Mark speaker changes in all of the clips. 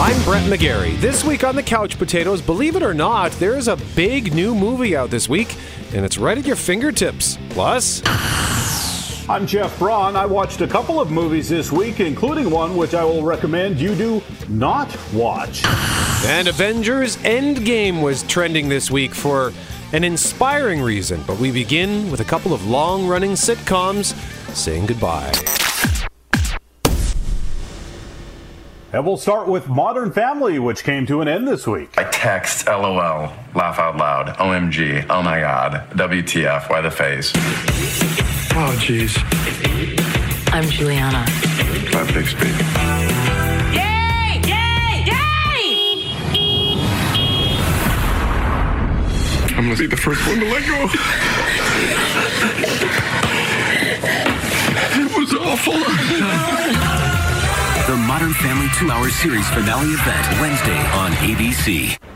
Speaker 1: I'm Brett McGarry. This week on the Couch Potatoes, believe it or not, there's a big new movie out this week, and it's right at your fingertips. Plus,
Speaker 2: I'm Jeff Braun. I watched a couple of movies this week, including one which I will recommend you do not watch.
Speaker 1: and Avengers Endgame was trending this week for an inspiring reason, but we begin with a couple of long running sitcoms saying goodbye.
Speaker 2: And we'll start with Modern Family, which came to an end this week.
Speaker 3: I text LOL, laugh out loud, OMG, oh my god, WTF, why the face?
Speaker 4: Oh, jeez.
Speaker 5: I'm Juliana.
Speaker 3: Five Bixby.
Speaker 5: Yay! Yay! Yay!
Speaker 4: I'm gonna be the first one to let go. it was awful.
Speaker 6: The Modern Family two hour series finale event, Wednesday on ABC.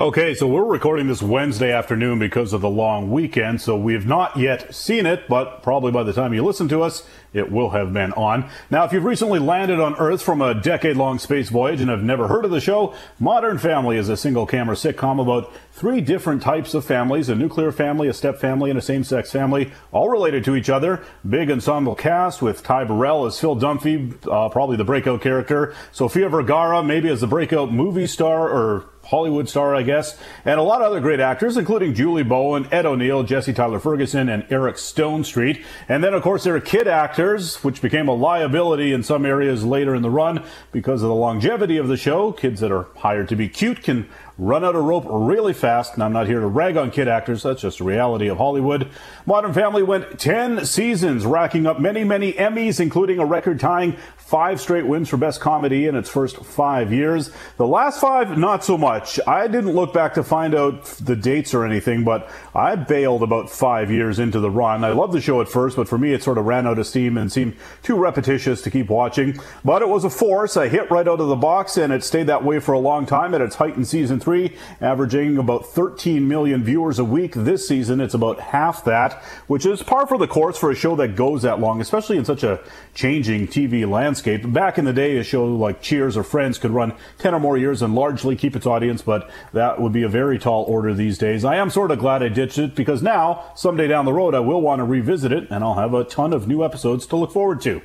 Speaker 2: Okay, so we're recording this Wednesday afternoon because of the long weekend, so we have not yet seen it, but probably by the time you listen to us, it will have been on. Now, if you've recently landed on Earth from a decade long space voyage and have never heard of the show, Modern Family is a single camera sitcom about three different types of families a nuclear family, a step family, and a same sex family, all related to each other. Big ensemble cast with Ty Burrell as Phil Dunphy, uh, probably the breakout character, Sofia Vergara, maybe as the breakout movie star or Hollywood star, I guess, and a lot of other great actors, including Julie Bowen, Ed O'Neill, Jesse Tyler Ferguson, and Eric Stonestreet. And then, of course, there are kid actors, which became a liability in some areas later in the run because of the longevity of the show. Kids that are hired to be cute can run out of rope really fast. And I'm not here to rag on kid actors. That's just a reality of Hollywood. Modern Family went 10 seasons, racking up many, many Emmys, including a record tying five straight wins for Best Comedy in its first five years. The last five, not so much. I didn't look back to find out the dates or anything, but I bailed about five years into the run. I loved the show at first, but for me, it sort of ran out of steam and seemed too repetitious to keep watching. But it was a force, a hit right out of the box, and it stayed that way for a long time at its height in season three, averaging about 13 million viewers a week. This season, it's about half that, which is par for the course for a show that goes that long, especially in such a changing TV landscape. Back in the day, a show like Cheers or Friends could run 10 or more years and largely keep its audience, but that would be a very tall order these days. I am sort of glad I ditched it because now, someday down the road, I will want to revisit it and I'll have a ton of new episodes to look forward to.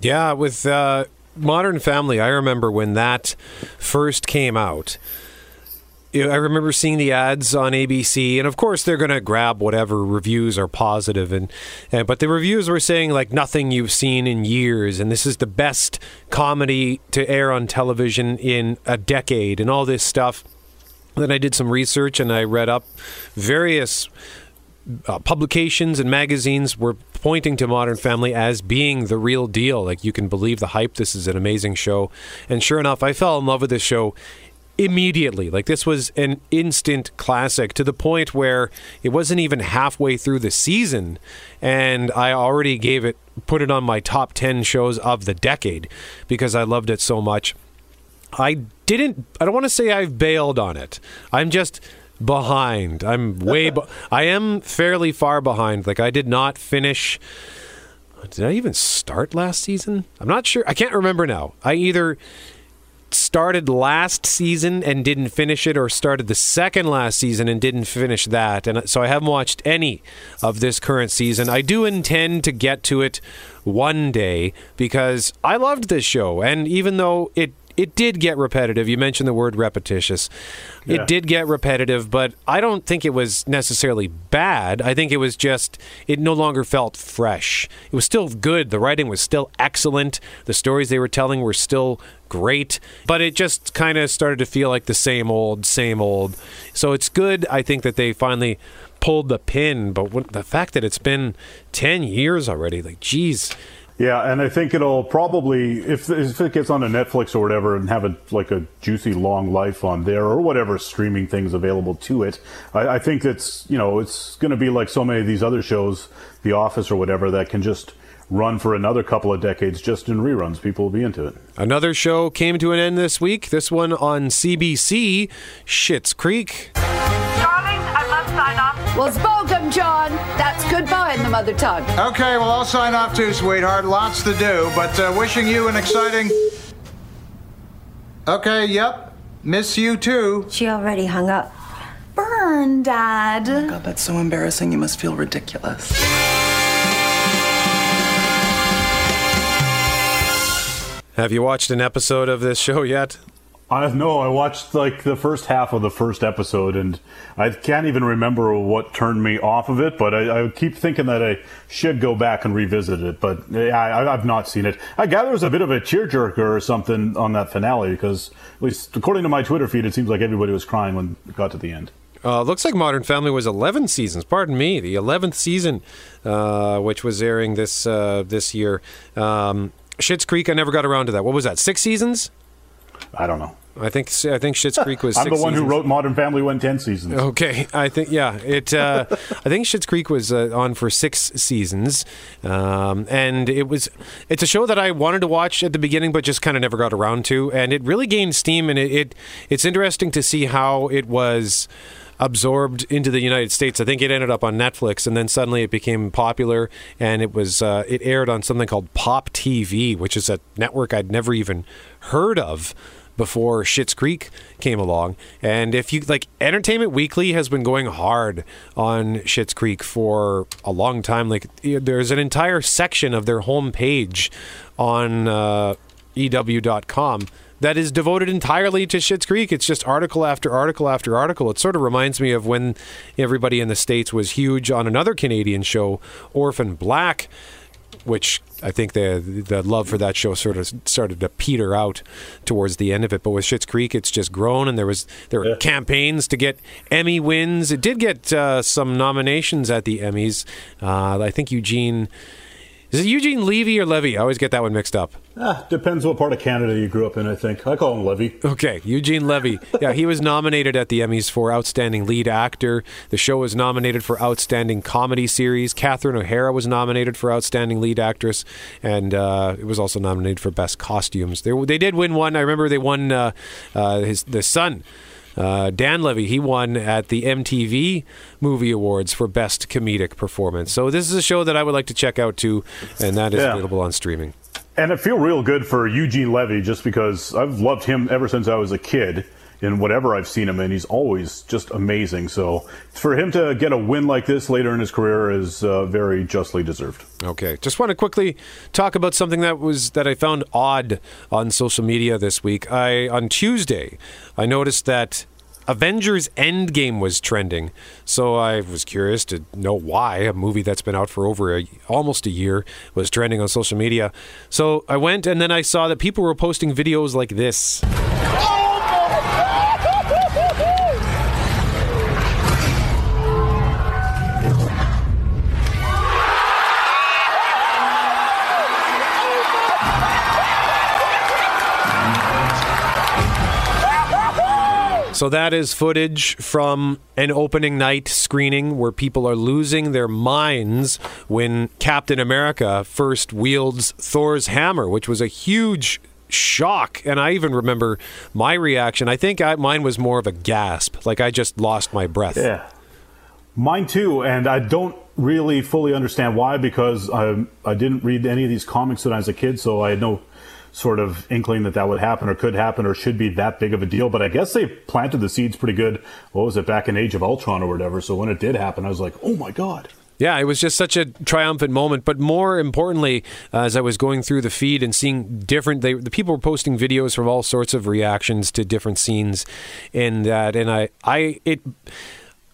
Speaker 1: Yeah, with uh, Modern Family, I remember when that first came out. You know, I remember seeing the ads on ABC, and of course they're going to grab whatever reviews are positive, and, and but the reviews were saying like nothing you've seen in years, and this is the best comedy to air on television in a decade, and all this stuff. Then I did some research and I read up various uh, publications and magazines were pointing to Modern Family as being the real deal. Like you can believe the hype. This is an amazing show, and sure enough, I fell in love with this show immediately. Like this was an instant classic to the point where it wasn't even halfway through the season, and I already gave it put it on my top ten shows of the decade because I loved it so much. I didn't. I don't want to say I've bailed on it. I'm just behind. I'm way. Be- I am fairly far behind. Like I did not finish. Did I even start last season? I'm not sure. I can't remember now. I either started last season and didn't finish it, or started the second last season and didn't finish that. And uh, so I haven't watched any of this current season. I do intend to get to it one day because I loved this show, and even though it it did get repetitive. You mentioned the word repetitious.
Speaker 2: Yeah.
Speaker 1: It did get repetitive, but I don't think it was necessarily bad. I think it was just it no longer felt fresh. It was still good. The writing was still excellent. The stories they were telling were still great, but it just kind of started to feel like the same old, same old. So it's good. I think that they finally pulled the pin, but the fact that it's been 10 years already, like geez,
Speaker 2: Yeah, and I think it'll probably if if it gets onto Netflix or whatever and have a like a juicy long life on there or whatever streaming things available to it. I, I think it's you know it's going to be like so many of these other shows, The Office or whatever, that can just run for another couple of decades just in reruns. People will be into it.
Speaker 1: Another show came to an end this week. This one on CBC, Schitt's Creek.
Speaker 7: Darling, I must sign off.
Speaker 8: Well, spoken, John. That's goodbye in the mother tongue.
Speaker 9: Okay, well, I'll sign off too, sweetheart. Lots to do, but uh, wishing you an exciting. Okay, yep. Miss you too.
Speaker 10: She already hung up. Burn, Dad.
Speaker 11: God, that's so embarrassing. You must feel ridiculous.
Speaker 1: Have you watched an episode of this show yet?
Speaker 2: I know. I watched like the first half of the first episode, and I can't even remember what turned me off of it. But I, I keep thinking that I should go back and revisit it. But I, I've not seen it. I gather it was a bit of a tearjerker or something on that finale, because at least according to my Twitter feed, it seems like everybody was crying when it got to the end.
Speaker 1: Uh, looks like Modern Family was 11 seasons. Pardon me, the 11th season, uh, which was airing this uh, this year. Um, Schitt's Creek. I never got around to that. What was that? Six seasons?
Speaker 2: I don't know.
Speaker 1: I think I think Schitt's Creek was.
Speaker 2: I'm the one who wrote Modern Family went ten seasons.
Speaker 1: Okay, I think yeah. It uh, I think Schitt's Creek was uh, on for six seasons, um, and it was it's a show that I wanted to watch at the beginning, but just kind of never got around to, and it really gained steam, and it, it it's interesting to see how it was absorbed into the United States. I think it ended up on Netflix, and then suddenly it became popular, and it was uh, it aired on something called Pop TV, which is a network I'd never even heard of before Schitt's Creek came along. And if you like, Entertainment Weekly has been going hard on Schitt's Creek for a long time. Like, there's an entire section of their homepage on uh, EW.com that is devoted entirely to Schitt's Creek. It's just article after article after article. It sort of reminds me of when everybody in the States was huge on another Canadian show, Orphan Black, which I think the the love for that show sort of started to peter out towards the end of it. But with Schitt's Creek, it's just grown, and there was there were campaigns to get Emmy wins. It did get uh, some nominations at the Emmys. Uh, I think Eugene. Is it Eugene Levy or Levy? I always get that one mixed up.
Speaker 2: Ah, depends what part of Canada you grew up in. I think I call him Levy.
Speaker 1: Okay, Eugene Levy. Yeah, he was nominated at the Emmys for Outstanding Lead Actor. The show was nominated for Outstanding Comedy Series. Catherine O'Hara was nominated for Outstanding Lead Actress, and uh, it was also nominated for Best Costumes. They, they did win one. I remember they won uh, uh, his the son. Uh, Dan Levy, he won at the MTV Movie Awards for Best Comedic Performance. So this is a show that I would like to check out too, and that is
Speaker 2: Yeah.
Speaker 1: available on streaming.
Speaker 2: And it feel real good for Eugene Levy just because I've loved him ever since I was a kid in whatever I've seen him in. He's always just amazing. So for him to get a win like this later in his career is uh, very justly deserved.
Speaker 1: Okay, just want to quickly talk about something that was that I found odd on social media this week. I on Tuesday, I noticed that Avengers Endgame was trending. So I was curious to know why a movie that's been out for over a, almost a year was trending on social media. So I went and then I saw that people were posting videos like this. So that is footage from an opening night screening where people are losing their minds when Captain America first wields Thor's hammer, which was a huge shock. And I even remember my reaction. I think I, mine was more of a gasp, like I just lost my breath.
Speaker 2: Yeah. Mine too, and I don't really fully understand why because I I didn't read any of these comics when I was a kid, so I had no sort of inkling that that would happen or could happen or should be that big of a deal. But I guess they planted the seeds pretty good. What was it back in Age of Ultron or whatever? So when it did happen, I was like, oh my god.
Speaker 1: Yeah, it was just such a triumphant moment. But more importantly, uh, as I was going through the feed and seeing different, they, the people were posting videos from all sorts of reactions to different scenes in that, and I, I, it.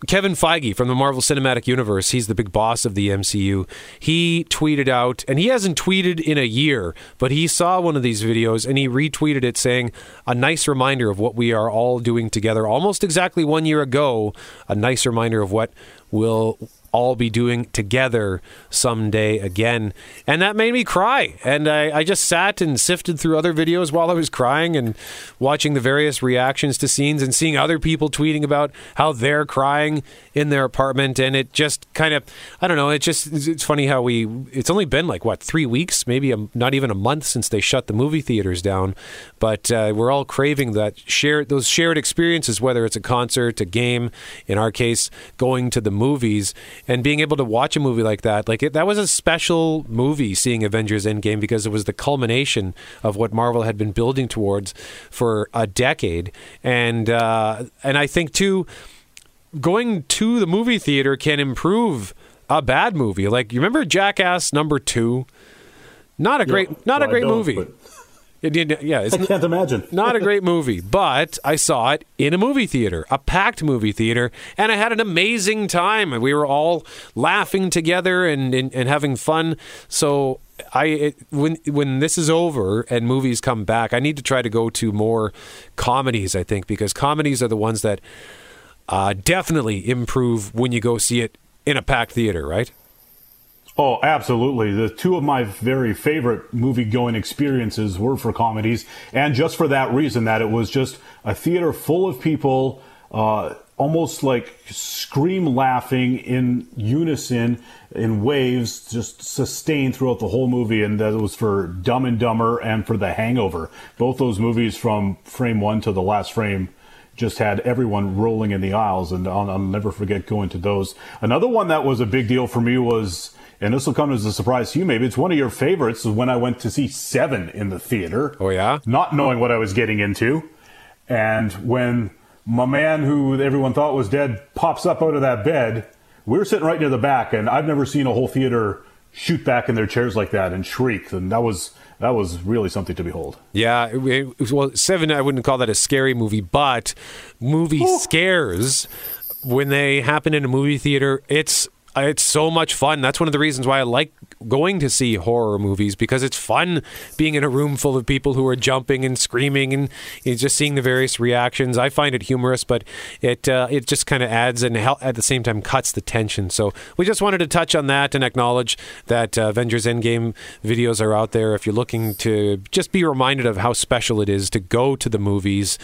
Speaker 1: Kevin Feige from the Marvel Cinematic Universe, he's the big boss of the MCU. He tweeted out, and he hasn't tweeted in a year, but he saw one of these videos and he retweeted it saying, A nice reminder of what we are all doing together almost exactly one year ago. A nice reminder of what we'll all be doing together someday again. And that made me cry. And I, I just sat and sifted through other videos while I was crying and watching the various reactions to scenes and seeing other people tweeting about how they're crying in their apartment. And it just kind of, I don't know, it just, it's funny how we, it's only been like, what, three weeks, maybe a, not even a month since they shut the movie theaters down. But uh, we're all craving that shared, those shared experiences, whether it's a concert, a game, in our case, going to the movies. And being able to watch a movie like that, like it, that was a special movie. Seeing Avengers Endgame because it was the culmination of what Marvel had been building towards for a decade, and uh, and I think too, going to the movie theater can improve a bad movie. Like you remember Jackass number two. Not a great,
Speaker 2: Yeah,
Speaker 1: not
Speaker 2: well,
Speaker 1: a great movie.
Speaker 2: but-
Speaker 1: It, it- yeah, it's
Speaker 2: I can't imagine.
Speaker 1: not a great movie, but I saw it in a movie theater, a packed movie theater, and I had an amazing time. We were all laughing together and, and, and having fun. So I it, when when this is over and movies come back, I need to try to go to more comedies. I think because comedies are the ones that uh, definitely improve when you go see it in a packed theater, right?
Speaker 2: Oh, absolutely. The two of my very favorite movie going experiences were for comedies, and just for that reason that it was just a theater full of people, uh, almost like scream laughing in unison, in waves, just sustained throughout the whole movie. And that was for Dumb and Dumber and for The Hangover. Both those movies from frame one to the last frame just had everyone rolling in the aisles, and I'll, I'll never forget going to those. Another one that was a big deal for me was, and this will come as a surprise to you, maybe it's one of your favorites, is when I went to see Seven in the theater.
Speaker 1: Oh yeah,
Speaker 2: not knowing what I was getting into, and when my man who everyone thought was dead pops up out of that bed, we were sitting right near the back, and I've never seen a whole theater shoot back in their chairs like that and shriek, and that was that was really something to behold.
Speaker 1: Yeah, it- it- well, Seven, I wouldn't call that a scary movie, but movie scares when they happen in a movie theater, it's it's so much fun. That's one of the reasons why I like going to see horror movies because it's fun being in a room full of people who are jumping and screaming and you know, just seeing the various reactions. I find it humorous, but it uh, it just kind of adds and hel- at the same time cuts the tension. So we just wanted to touch on that and acknowledge that uh, Avengers Endgame videos are out there if you're looking to just be reminded of how special it is to go to the movies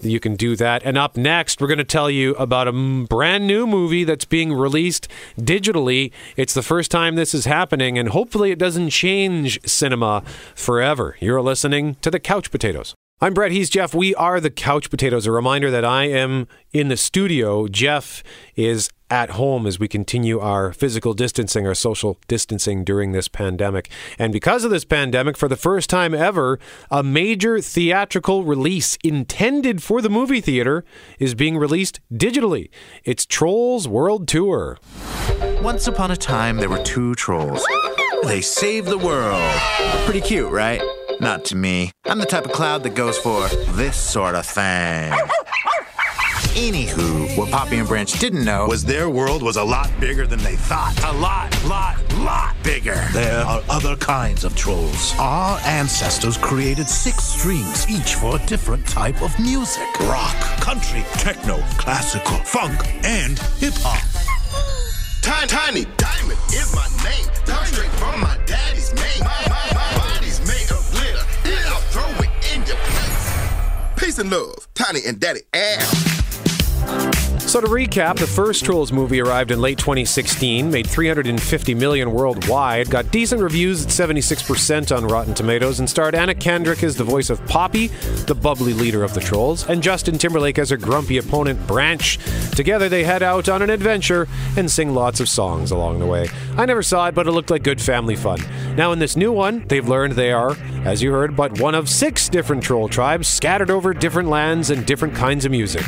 Speaker 1: you can do that. And up next, we're going to tell you about a brand new movie that's being released digitally. It's the first time this is happening, and hopefully, it doesn't change cinema forever. You're listening to the Couch Potatoes. I'm Brett. He's Jeff. We are the Couch Potatoes. A reminder that I am in the studio. Jeff is at home as we continue our physical distancing, our social distancing during this pandemic. And because of this pandemic, for the first time ever, a major theatrical release intended for the movie theater is being released digitally. It's Trolls World Tour.
Speaker 12: Once upon a time, there were two trolls. They saved the world. Pretty cute, right? Not to me. I'm the type of cloud that goes for this sort of thing. Anywho, what Poppy and Branch didn't know was their world was a lot bigger than they thought. A lot, lot, lot bigger.
Speaker 13: There are other kinds of trolls. Our ancestors created six strings, each for a different type of music rock, country, techno, classical, funk, and hip hop.
Speaker 14: Tiny, tiny diamond is my name. Come straight from my daddy's mane. My, my, my body's made of glitter. Yeah, I'll throw it in your face. Peace and love, Tiny and Daddy Al.
Speaker 1: So to recap, the first Trolls movie arrived in late 2016, made 350 million worldwide, got decent reviews at 76% on Rotten Tomatoes, and starred Anna Kendrick as the voice of Poppy, the bubbly leader of the Trolls, and Justin Timberlake as her grumpy opponent Branch. Together they head out on an adventure and sing lots of songs along the way. I never saw it, but it looked like good family fun. Now in this new one, they've learned they are, as you heard, but one of six different troll tribes scattered over different lands and different kinds of music.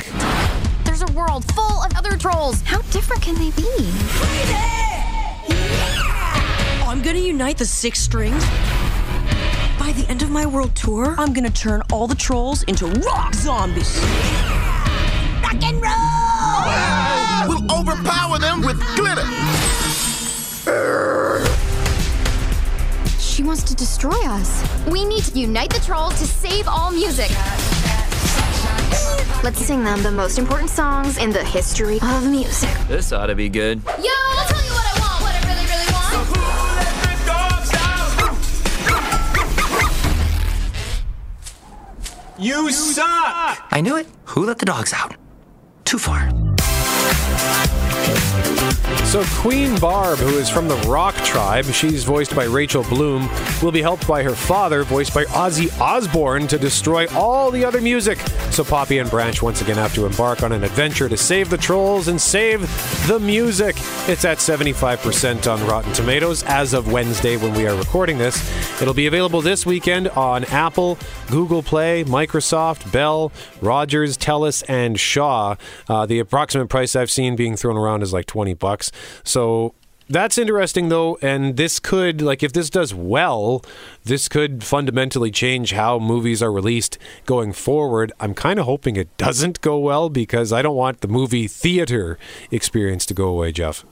Speaker 15: There's a world full of other trolls. How different can they be?
Speaker 16: I'm gonna unite the six strings. By the end of my world tour, I'm gonna turn all the trolls into rock zombies.
Speaker 14: Rock and roll! We'll overpower them with glitter.
Speaker 15: She wants to destroy us. We need to unite the trolls to save all music. Let's sing them the most important songs in the history of music.
Speaker 17: This ought to be good.
Speaker 15: Yo, I'll tell you what I want, what I really, really want.
Speaker 17: You suck!
Speaker 12: I knew it. Who let the dogs out? Too far.
Speaker 1: So, Queen Barb, who is from the Rock Tribe, she's voiced by Rachel Bloom, will be helped by her father, voiced by Ozzy Osbourne, to destroy all the other music. So, Poppy and Branch once again have to embark on an adventure to save the trolls and save the music. It's at 75% on Rotten Tomatoes as of Wednesday when we are recording this. It'll be available this weekend on Apple, Google Play, Microsoft, Bell, Rogers, Telus, and Shaw. Uh, the approximate price I've seen being thrown around is like 20 bucks. So that's interesting, though, and this could, like, if this does well, this could fundamentally change how movies are released going forward. I'm kind of hoping it doesn't go well because I don't want the movie theater experience to go away, Jeff.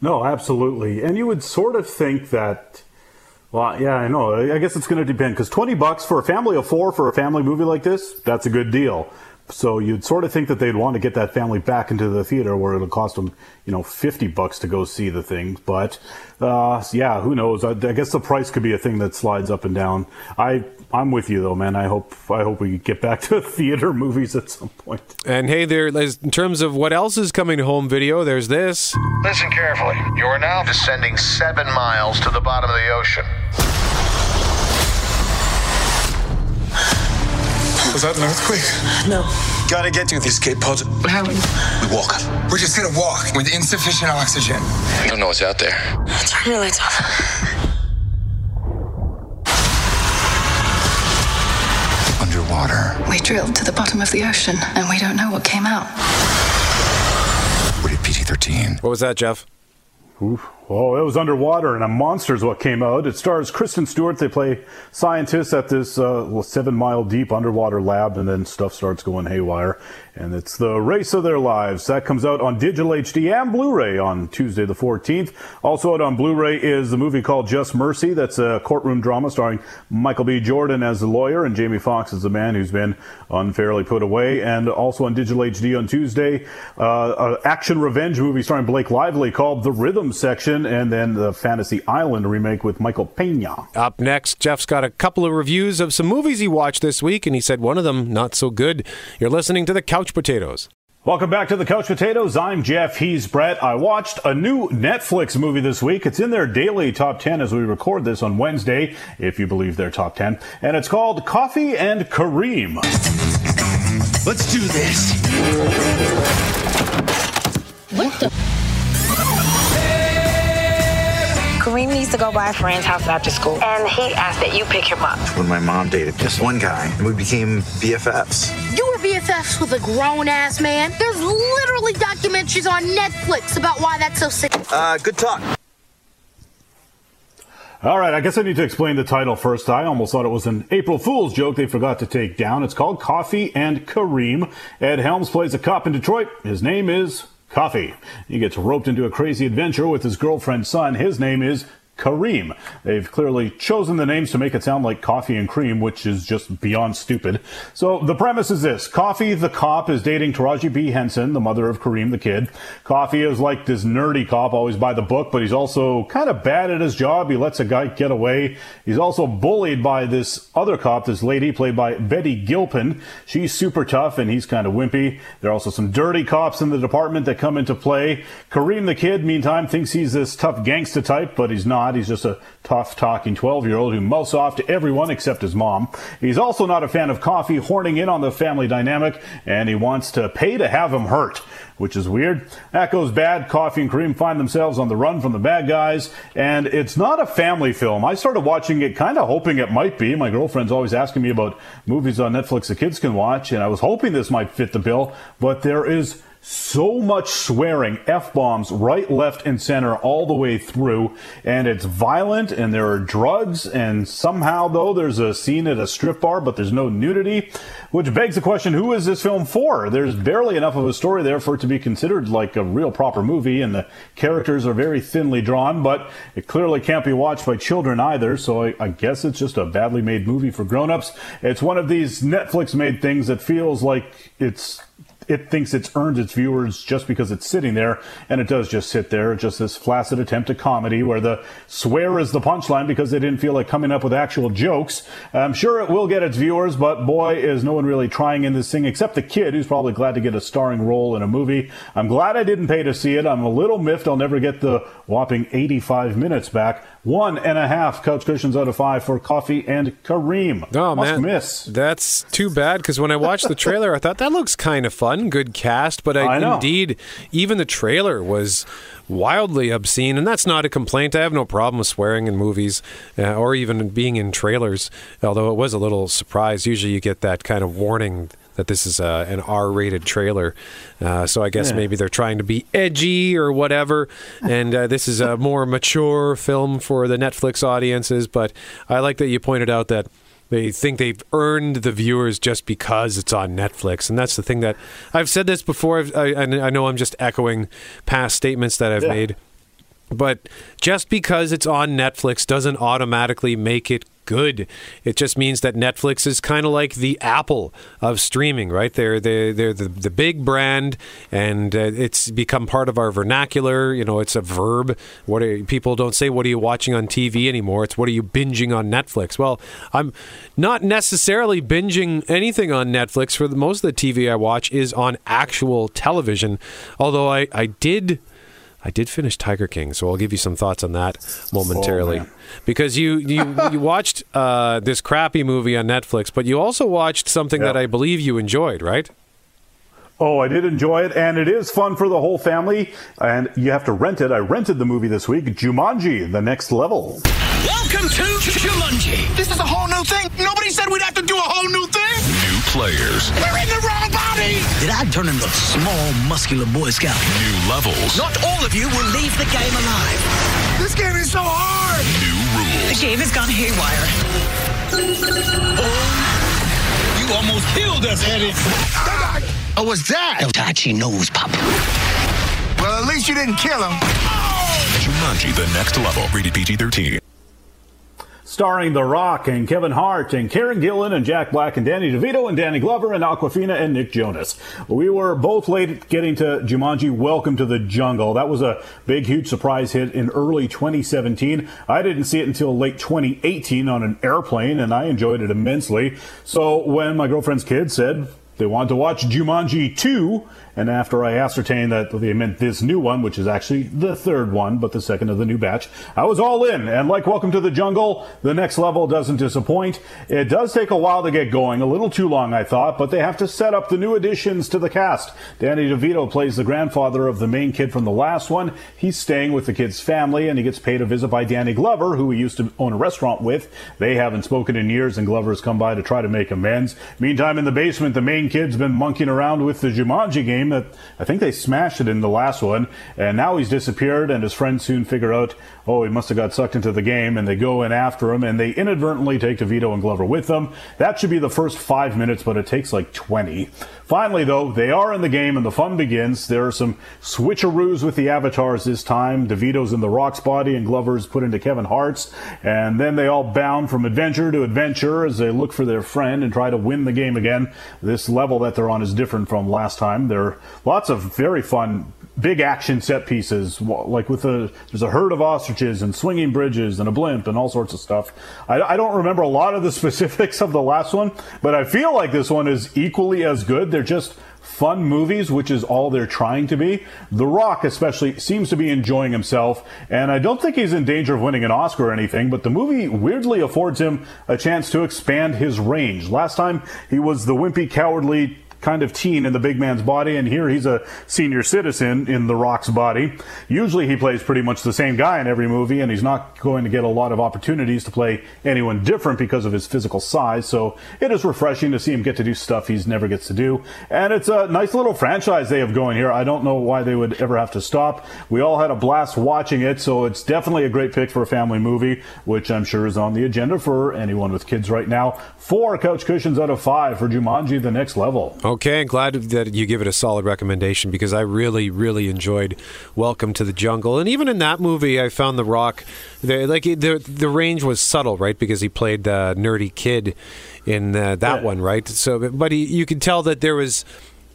Speaker 2: No, absolutely. And you would sort of think that. Well, yeah, I know. I guess it's going to depend because 20 bucks for a family of four for a family movie like this, that's a good deal. So you'd sort of think that they'd want to get that family back into the theater where it'll cost them, you know, 50 bucks to go see the thing. But, uh, yeah, who knows? I, I, guess the price could be a thing that slides up and down. I, I'm with you though, man. I hope, I hope we get back to theater movies at some point.
Speaker 1: And hey, there, in terms of what else is coming to home video, there's this.
Speaker 18: Listen carefully. You are now descending seven miles to the bottom of the ocean.
Speaker 4: Was that an earthquake?
Speaker 16: No.
Speaker 4: Gotta get to the escape pod.
Speaker 16: How?
Speaker 4: We walk.
Speaker 19: We're just gonna walk with insufficient oxygen.
Speaker 18: I don't know what's out there.
Speaker 16: Turn your lights off.
Speaker 19: Underwater.
Speaker 20: We drilled to the bottom of the ocean, and we don't know what came out.
Speaker 19: Rated PG 13.
Speaker 1: What was that, Jeff?
Speaker 2: Oof. Oh, it was underwater, and a monster is what came out. It stars Kristen Stewart. They play scientists at this uh, seven mile deep underwater lab, and then stuff starts going haywire. And it's the race of their lives. That comes out on digital HD and Blu ray on Tuesday, the 14th. Also out on Blu ray is the movie called Just Mercy. That's a courtroom drama starring Michael B. Jordan as the lawyer and Jamie Foxx as the man who's been unfairly put away. And also on digital HD on Tuesday, uh, action revenge movie starring Blake Lively called The Rhythm Section and then the Fantasy Island remake with Michael Pena.
Speaker 1: Up next, Jeff's got a couple of reviews of some movies he watched this week, and he said one of them not so good. You're listening to the Couch Potatoes.
Speaker 2: Welcome back to the Couch Potatoes. I'm Jeff. He's Brett. I watched a new Netflix movie this week. It's in their daily top 10 as we record this on Wednesday, if you believe their top 10. And it's called Coffee and Kareem.
Speaker 21: Let's do this.
Speaker 22: Kareem needs to go by a friend's house after school, and he asked that you pick him up.
Speaker 12: When my mom dated just one guy, and we became BFFs.
Speaker 23: You were BFFs with a grown ass man? There's literally documentaries on Netflix about why that's so sick.
Speaker 12: Uh, good talk.
Speaker 2: All right, I guess I need to explain the title first. I almost thought it was an April Fool's joke they forgot to take down. It's called Coffee and Kareem. Ed Helms plays a cop in Detroit. His name is Coffee. He gets roped into a crazy adventure with his girlfriend's son. His name is Kareem. They've clearly chosen the names to make it sound like coffee and cream, which is just beyond stupid. So the premise is this. Coffee, the cop, is dating Taraji P. Henson, the mother of Kareem, the kid. Coffee is like this nerdy cop, always by the book, but he's also kind of bad at his job. He lets a guy get away. He's also bullied by this other cop, this lady played by Betty Gilpin. She's super tough and he's kind of wimpy. There are also some dirty cops in the department that come into play. Kareem, the kid, meantime, thinks he's this tough gangsta type, but he's not. He's just a tough talking 12 year old who mouths off to everyone except his mom. He's also not a fan of coffee, horning in on the family dynamic, and he wants to pay to have him hurt, which is weird. That goes bad. Coffee and Kareem find themselves on the run from the bad guys, and it's not a family film. I started watching it kind of hoping it might be. My girlfriend's always asking me about movies on Netflix the kids can watch, and I was hoping this might fit the bill, but there is so much swearing, F bombs, right, left, and center all the way through. And it's violent, and there are drugs, and somehow, though, there's a scene at a strip bar, but there's no nudity, which begs the question who is this film for? There's barely enough of a story there for it to be considered like a real proper movie, and the characters are very thinly drawn, but it clearly can't be watched by children either, so I, I guess it's just a badly made movie for grown ups. It's one of these Netflix made things that feels like it's it thinks it's earned its viewers just because it's sitting there, and it does just sit there. Just this flaccid attempt at comedy where the swear is the punchline because they didn't feel like coming up with actual jokes. I'm sure it will get its viewers, but boy, is no one really trying in this thing except the kid who's probably glad to get a starring role in a movie. I'm glad I didn't pay to see it. I'm a little miffed I'll never get the whopping 85 minutes back. One and a half couch cushions out of five for Coffee and Kareem.
Speaker 1: Oh
Speaker 2: Must
Speaker 1: man,
Speaker 2: miss.
Speaker 1: That's too bad because when I watched the trailer, I thought that looks kind of fun, good cast. But I,
Speaker 2: I
Speaker 1: indeed, even the trailer was wildly obscene, and that's not a complaint. I have no problem with swearing in movies uh, or even being in trailers. Although it was a little surprise. Usually, you get that kind of warning that this is uh, an R-rated trailer. Uh, so I guess
Speaker 24: Yeah.
Speaker 1: maybe they're trying to be edgy or whatever, and uh, this is a more mature film for the Netflix audiences. But I like that you pointed out that they think they've earned the viewers just because it's on Netflix, and that's the thing that I've said this before. I've, I, I know I'm just echoing past statements that I've
Speaker 2: Yeah.
Speaker 1: made. But just because it's on Netflix doesn't automatically make it good. It just means that Netflix is kind of like the Apple of streaming, right? They're they're, they're the, the big brand, and uh, it's become part of our vernacular. You know, it's a verb. What are, people don't say, "What are you watching on TV?" anymore. It's "What are you binging on Netflix?" Well, I'm not necessarily binging anything on Netflix. For the, most of the TV I watch is on actual television. Although I I did. I did finish Tiger King, so I'll give you some thoughts on that momentarily.
Speaker 2: man.
Speaker 1: because you you, you watched uh, this crappy movie on Netflix, but you also watched something that I believe you enjoyed, right?
Speaker 2: Oh, I did enjoy it, and it is fun for the whole family. And you have to rent it. I rented the movie this week, Jumanji: The Next Level.
Speaker 21: Welcome to Jumanji. This is a whole new thing. Nobody said we'd have to do a whole new thing.
Speaker 13: New players,
Speaker 21: We're in the wrong body.
Speaker 25: Did I turn into a small, muscular Boy Scout?
Speaker 13: new levels,
Speaker 25: Not all of you will leave the game alive.
Speaker 21: This game is so hard.
Speaker 13: new rules.
Speaker 25: The game has gone haywire.
Speaker 21: You almost killed us, Eddie. Oh, what's that?
Speaker 25: El Tachi knows, Pop.
Speaker 21: Well, at least you didn't kill him.
Speaker 13: Jumanji: The Next Level. Rated PG-13.
Speaker 2: Starring The Rock and Kevin Hart and Karen Gillan and Jack Black and Danny DeVito and Danny Glover and Awkwafina and Nick Jonas. We were both late getting to Jumanji Welcome to the Jungle. That was a big, huge surprise hit in early 2017. I didn't see it until late 2018 on an airplane and I enjoyed it immensely. So when my girlfriend's kids said they wanted to watch Jumanji 2, and after I ascertained that they meant this new one, which is actually the third one, but the second of the new batch, I was all in. And like Welcome to the Jungle, the next level doesn't disappoint. It does take a while to get going, a little too long, I thought, but they have to set up the new additions to the cast. Danny DeVito plays the grandfather of the main kid from the last one. He's staying with the kid's family, and he gets paid a visit by Danny Glover, who he used to own a restaurant with. They haven't spoken in years, and Glover's come by to try to make amends. Meantime, in the basement, the main kid's been monkeying around with the Jumanji game that I think they smashed it in the last one, and now he's disappeared, and his friends soon figure out, oh, he must have got sucked into the game, and they go in after him, and they inadvertently take DeVito and Glover with them. That should be the first five minutes, but it takes like 20. Finally, though, they are in the game, and the fun begins. There are some switcheroos with the avatars this time. DeVito's in the Rock's body, and Glover's put into Kevin Hart's, and then they all bound from adventure to adventure as they look for their friend and try to win the game again. This level that they're on is different from last time. There lots of very fun big action set pieces, like with a there's a herd of ostriches and swinging bridges and a blimp and all sorts of stuff. I, I don't remember a lot of the specifics of the last one, but I feel like this one is equally as good. They're just fun movies, which is all they're trying to be. The Rock, especially, seems to be enjoying himself, and I don't think he's in danger of winning an Oscar or anything, but the movie weirdly affords him a chance to expand his range. Last time, he was the wimpy, cowardly, kind of teen in the big man's body, and here he's a senior citizen in The Rock's body. Usually he plays pretty much the same guy in every movie, and he's not going to get a lot of opportunities to play anyone different because of his physical size, so it is refreshing to see him get to do stuff he's never gets to do. And it's a nice little franchise they have going here. I don't know why they would ever have to stop. We all had a blast watching it, so it's definitely a great pick for a family movie, which I'm sure is on the agenda for anyone with kids right now. Four couch cushions out of five for Jumanji The Next Level.
Speaker 1: Okay, I'm glad that you give it a solid recommendation because I really, really enjoyed Welcome to the Jungle, and even in that movie, I found The Rock, the, like the the range was subtle, right? Because he played the nerdy kid in uh, that one, right? So, but he, you could tell that there was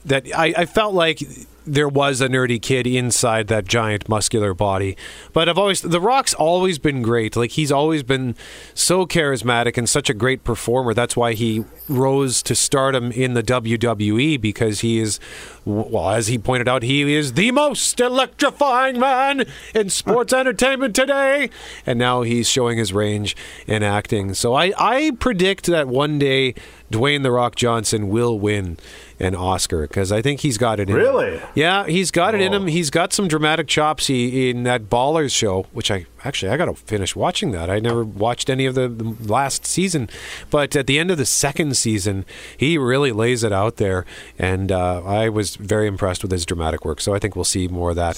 Speaker 1: that I, I felt like there was a nerdy kid inside that giant muscular body. But I've always The Rock's always been great. Like he's always been so charismatic and such a great performer. That's why he rose to stardom in the WWE because he is well, as he pointed out, he is the most electrifying man in sports entertainment today. And now he's showing his range in acting. So I, I predict that one day Dwayne The Rock Johnson will win an Oscar because I think he's got it in
Speaker 2: Really?
Speaker 1: him. Yeah, he's got it in him. He's got some dramatic chops he, in that Ballers show, which I actually I got to finish watching that. I never watched any of the, the last season, but at the end of the second season, he really lays it out there, and uh, I was very impressed with his dramatic work. So I think we'll see more of that.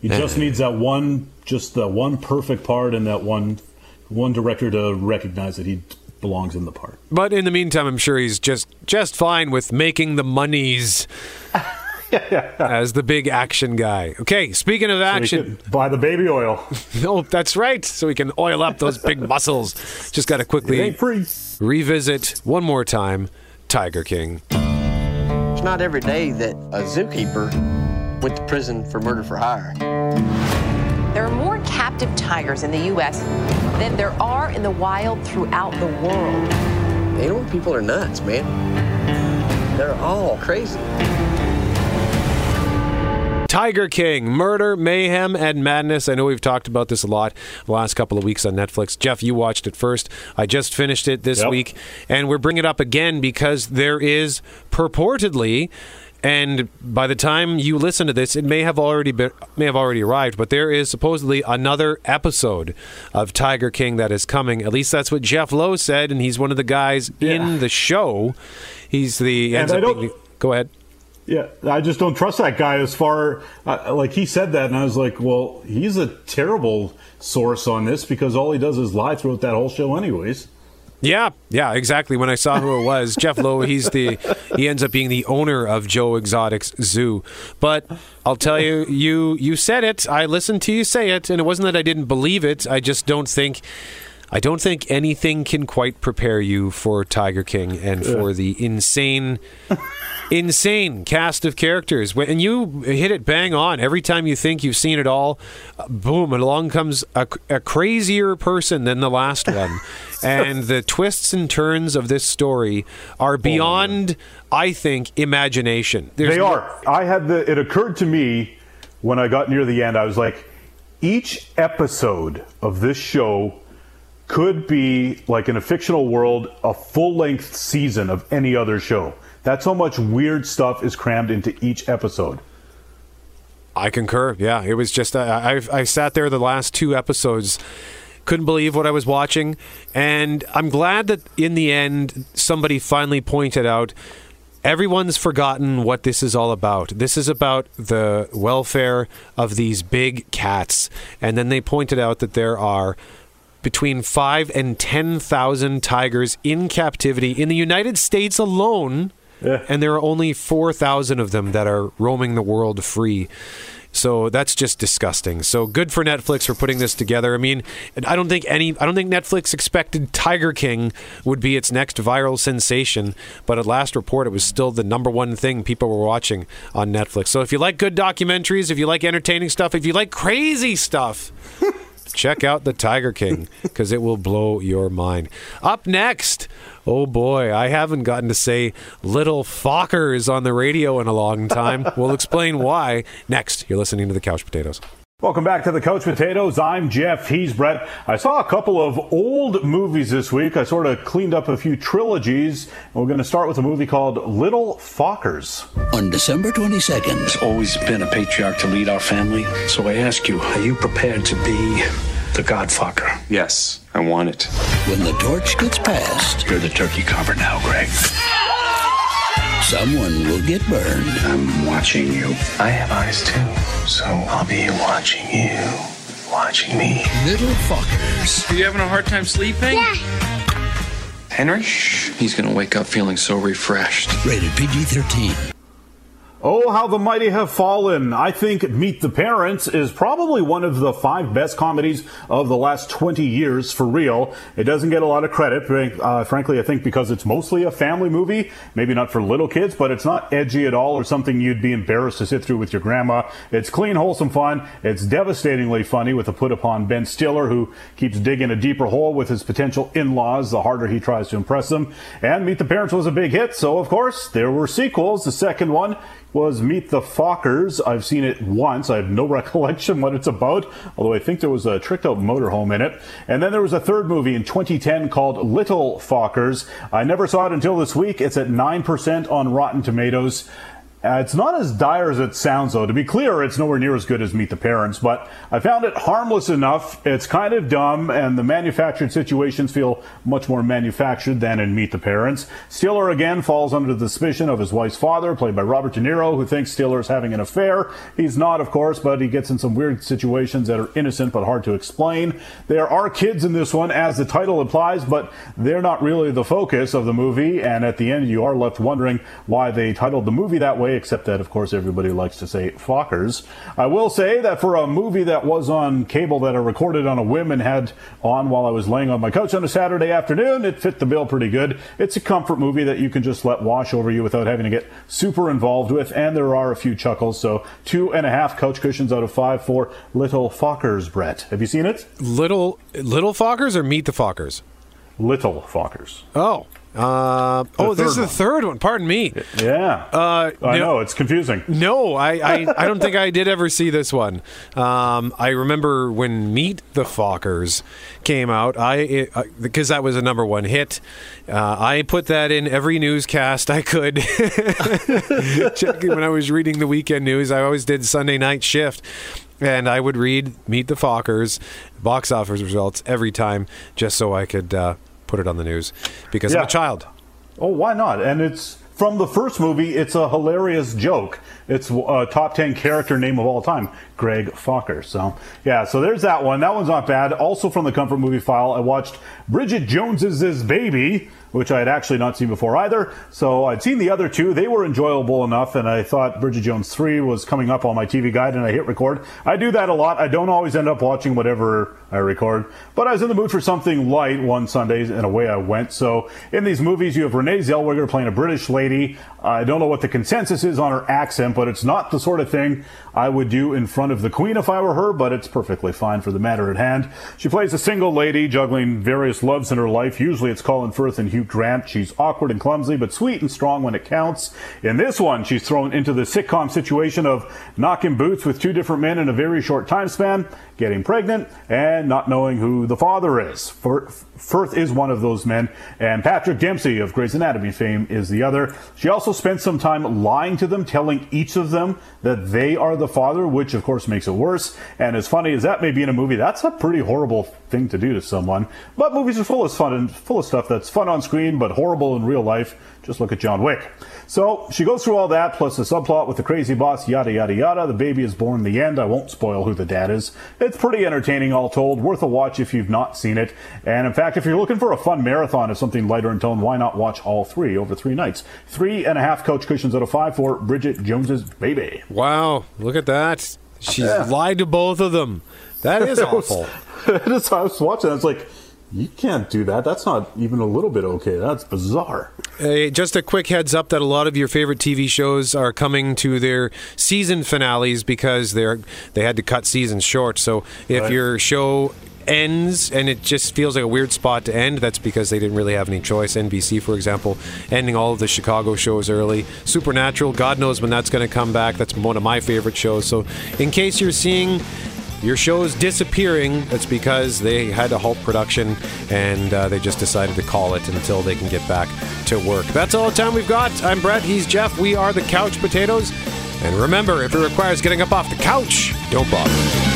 Speaker 2: He just needs that one, just the one perfect part, and that one, one director to recognize that he belongs in the part.
Speaker 1: But in the meantime, I'm sure he's just just fine with making the monies as the big action guy. Okay, speaking of action,
Speaker 2: could buy the baby oil.
Speaker 1: no, that's right. So we can oil up those big muscles. Just got to quickly
Speaker 2: It ain't free.
Speaker 1: revisit one more time Tiger King.
Speaker 24: It's not every day that a zookeeper went to prison for murder for hire.
Speaker 26: There are more captive tigers in the U.S. than there are in the wild throughout the world.
Speaker 24: Animal people are nuts, man. They're all crazy.
Speaker 1: Tiger King, Murder, Mayhem, and Madness. I know we've talked about this a lot the last couple of weeks on Netflix. Jeff, you watched it first. I just finished it this
Speaker 2: Yep.
Speaker 1: week, and we're bringing it up again because there is purportedly. And by the time you listen to this, it may have already been, may have already arrived. But there is supposedly another episode of Tiger King that is coming. At least that's what Jeff Lowe said, and he's one of the guys in the show. He's the
Speaker 2: And
Speaker 1: ends
Speaker 2: I
Speaker 1: up
Speaker 2: don't-
Speaker 1: being go ahead.
Speaker 2: Yeah, I just don't trust that guy as far uh, like he said that, and I was like, well, he's a terrible source on this because all he does is lie throughout that whole show, anyways.
Speaker 1: Yeah, yeah, exactly. When I saw who it was, Jeff Lowe, he's the he ends up being the owner of Joe Exotics Zoo. But I'll tell you, you you said it. I listened to you say it, and it wasn't that I didn't believe it. I just don't think I don't think anything can quite prepare you for Tiger King and for the insane insane cast of characters. And you hit it bang on. Every time you think you've seen it all, boom, and along comes a, a crazier person than the last one. and the twists and turns of this story are oh, beyond, I think, imagination. There's
Speaker 2: they
Speaker 1: no-
Speaker 2: are. I had the. It occurred to me when I got near the end. I was like, each episode of this show could be like in a fictional world a full length season of any other show. That's how much weird stuff is crammed into each episode.
Speaker 1: I concur. Yeah, it was just I, I I sat there the last two episodes, couldn't believe what I was watching, and I'm glad that in the end somebody finally pointed out. Everyone's forgotten what this is all about. This is about the welfare of these big cats. And then they pointed out that there are between five and 10,000 tigers in captivity in the United States alone. And there are only 4,000 of them that are roaming the world free. So that's just disgusting. So good for Netflix for putting this together. I mean, I don't think any I don't think Netflix expected Tiger King would be its next viral sensation, but at last report it was still the number one thing people were watching on Netflix. So if you like good documentaries, if you like entertaining stuff, if you like crazy stuff, check out the Tiger King because it will blow your mind. Up next, oh boy, I haven't gotten to say little Fockers on the radio in a long time. we'll explain why next. You're listening to the Couch Potatoes.
Speaker 2: Welcome back to the Couch Potatoes. I'm Jeff. He's Brett. I saw a couple of old movies this week. I sort of cleaned up a few trilogies. And we're going to start with a movie called Little Fockers.
Speaker 25: On December 22nd,
Speaker 27: It's always been a patriarch to lead our family. So I ask you, are you prepared to be the Godfocker?
Speaker 28: Yes, I want it.
Speaker 25: when the torch gets passed,
Speaker 27: You're the turkey carver now, Greg.
Speaker 25: Someone will get burned.
Speaker 27: I'm watching you. I have eyes too. So I'll be watching you, watching me.
Speaker 25: Little Fockers.
Speaker 17: Are you having a hard time sleeping?
Speaker 23: Yeah.
Speaker 28: Henry?
Speaker 17: He's gonna wake up feeling so refreshed.
Speaker 25: Rated PG 13.
Speaker 2: Oh, how the mighty have fallen. I think Meet the Parents is probably one of the five best comedies of the last 20 years for real. It doesn't get a lot of credit, uh, frankly, I think because it's mostly a family movie. Maybe not for little kids, but it's not edgy at all or something you'd be embarrassed to sit through with your grandma. It's clean, wholesome fun. It's devastatingly funny with a put upon Ben Stiller, who keeps digging a deeper hole with his potential in laws the harder he tries to impress them. And Meet the Parents was a big hit, so of course, there were sequels. The second one was Meet the Fockers. I've seen it once. I have no recollection what it's about, although I think there was a tricked out motorhome in it. And then there was a third movie in 2010 called Little Fockers. I never saw it until this week. It's at 9% on Rotten Tomatoes. Uh, it's not as dire as it sounds, though. To be clear, it's nowhere near as good as Meet the Parents, but I found it harmless enough. It's kind of dumb, and the manufactured situations feel much more manufactured than in Meet the Parents. Stiller again falls under the suspicion of his wife's father, played by Robert De Niro, who thinks Stiller is having an affair. He's not, of course, but he gets in some weird situations that are innocent but hard to explain. There are kids in this one, as the title implies, but they're not really the focus of the movie, and at the end, you are left wondering why they titled the movie that way except that, of course, everybody likes to say Fockers. I will say that for a movie that was on cable that I recorded on a whim and had on while I was laying on my couch on a Saturday afternoon, it fit the bill pretty good. It's a comfort movie that you can just let wash over you without having to get super involved with, and there are a few chuckles. So, two and a half couch cushions out of five for Little Fockers, Brett. Have you seen it?
Speaker 1: Little Little Fockers or Meet the Fockers?
Speaker 2: Little Fockers.
Speaker 1: Oh, uh, oh, this is the third one. Pardon me.
Speaker 2: Yeah.
Speaker 1: Uh,
Speaker 2: I
Speaker 1: no,
Speaker 2: know it's confusing.
Speaker 1: No, I, I, I don't think I did ever see this one. Um, I remember when Meet the Fockers came out. I because that was a number one hit. Uh, I put that in every newscast I could. when I was reading the weekend news, I always did Sunday night shift. And I would read Meet the Fockers box office results every time just so I could uh, put it on the news because
Speaker 2: Yeah.
Speaker 1: I'm a child.
Speaker 2: Oh, why not? And it's from the first movie. It's a hilarious joke. It's a top ten character name of all time, Greg Focker. So yeah, so there's that one. That one's not bad. Also from the Comfort Movie File, I watched Bridget Jones's Baby, which I had actually not seen before either. So I'd seen the other two. They were enjoyable enough, and I thought Bridget Jones 3 was coming up on my TV guide, and I hit record. I do that a lot. I don't always end up watching whatever I record, but I was in the mood for something light one Sunday, and away I went. So in these movies, you have Renee Zellweger playing a British lady. I don't know what the consensus is on her accent, but it's not the sort of thing I would do in front of the Queen if I were her, but it's perfectly fine for the matter at hand. She plays a single lady juggling various loves in her life. Usually it's Colin Firth and Hugh Grant. She's awkward and clumsy, but sweet and strong when it counts. In this one, she's thrown into the sitcom situation of knocking boots with two different men in a very short time span, getting pregnant, and not knowing who the father is. Fir- Firth is one of those men, and Patrick Dempsey of Grey's Anatomy fame is the other. She also spent some time lying to them, telling each of them that they are the father, which of course makes it worse. And as funny as that may be in a movie, that's a pretty horrible thing to do to someone. But movies are full of fun and full of stuff that's fun on screen but horrible in real life. Just look at John Wick. So she goes through all that, plus the subplot with the crazy boss, yada yada yada. The baby is born in the end. I won't spoil who the dad is. It's pretty entertaining, all told. Worth a watch if you've not seen it. And in fact, if you're looking for a fun marathon of something lighter in tone, why not watch all three over three nights? Three and a half couch cushions out of five for Bridget Jones's Baby.
Speaker 1: Wow, look at that. She's
Speaker 2: Yeah.
Speaker 1: lied to both of them. That is
Speaker 2: was-
Speaker 1: awful.
Speaker 2: it is- I was watching. I was like, you can't do that. That's not even a little bit okay. That's bizarre.
Speaker 1: Uh, just a quick heads up that a lot of your favorite TV shows are coming to their season finales because they're they had to cut seasons short. So if
Speaker 2: Right.
Speaker 1: your show ends and it just feels like a weird spot to end, that's because they didn't really have any choice. NBC, for example, ending all of the Chicago shows early. Supernatural, God knows when that's going to come back. That's one of my favorite shows. So in case you're seeing your show's disappearing. It's because they had to halt production and uh, they just decided to call it until they can get back to work. That's all the time we've got. I'm Brett. He's Jeff. We are the Couch Potatoes. And remember, if it requires getting up off the couch, don't bother.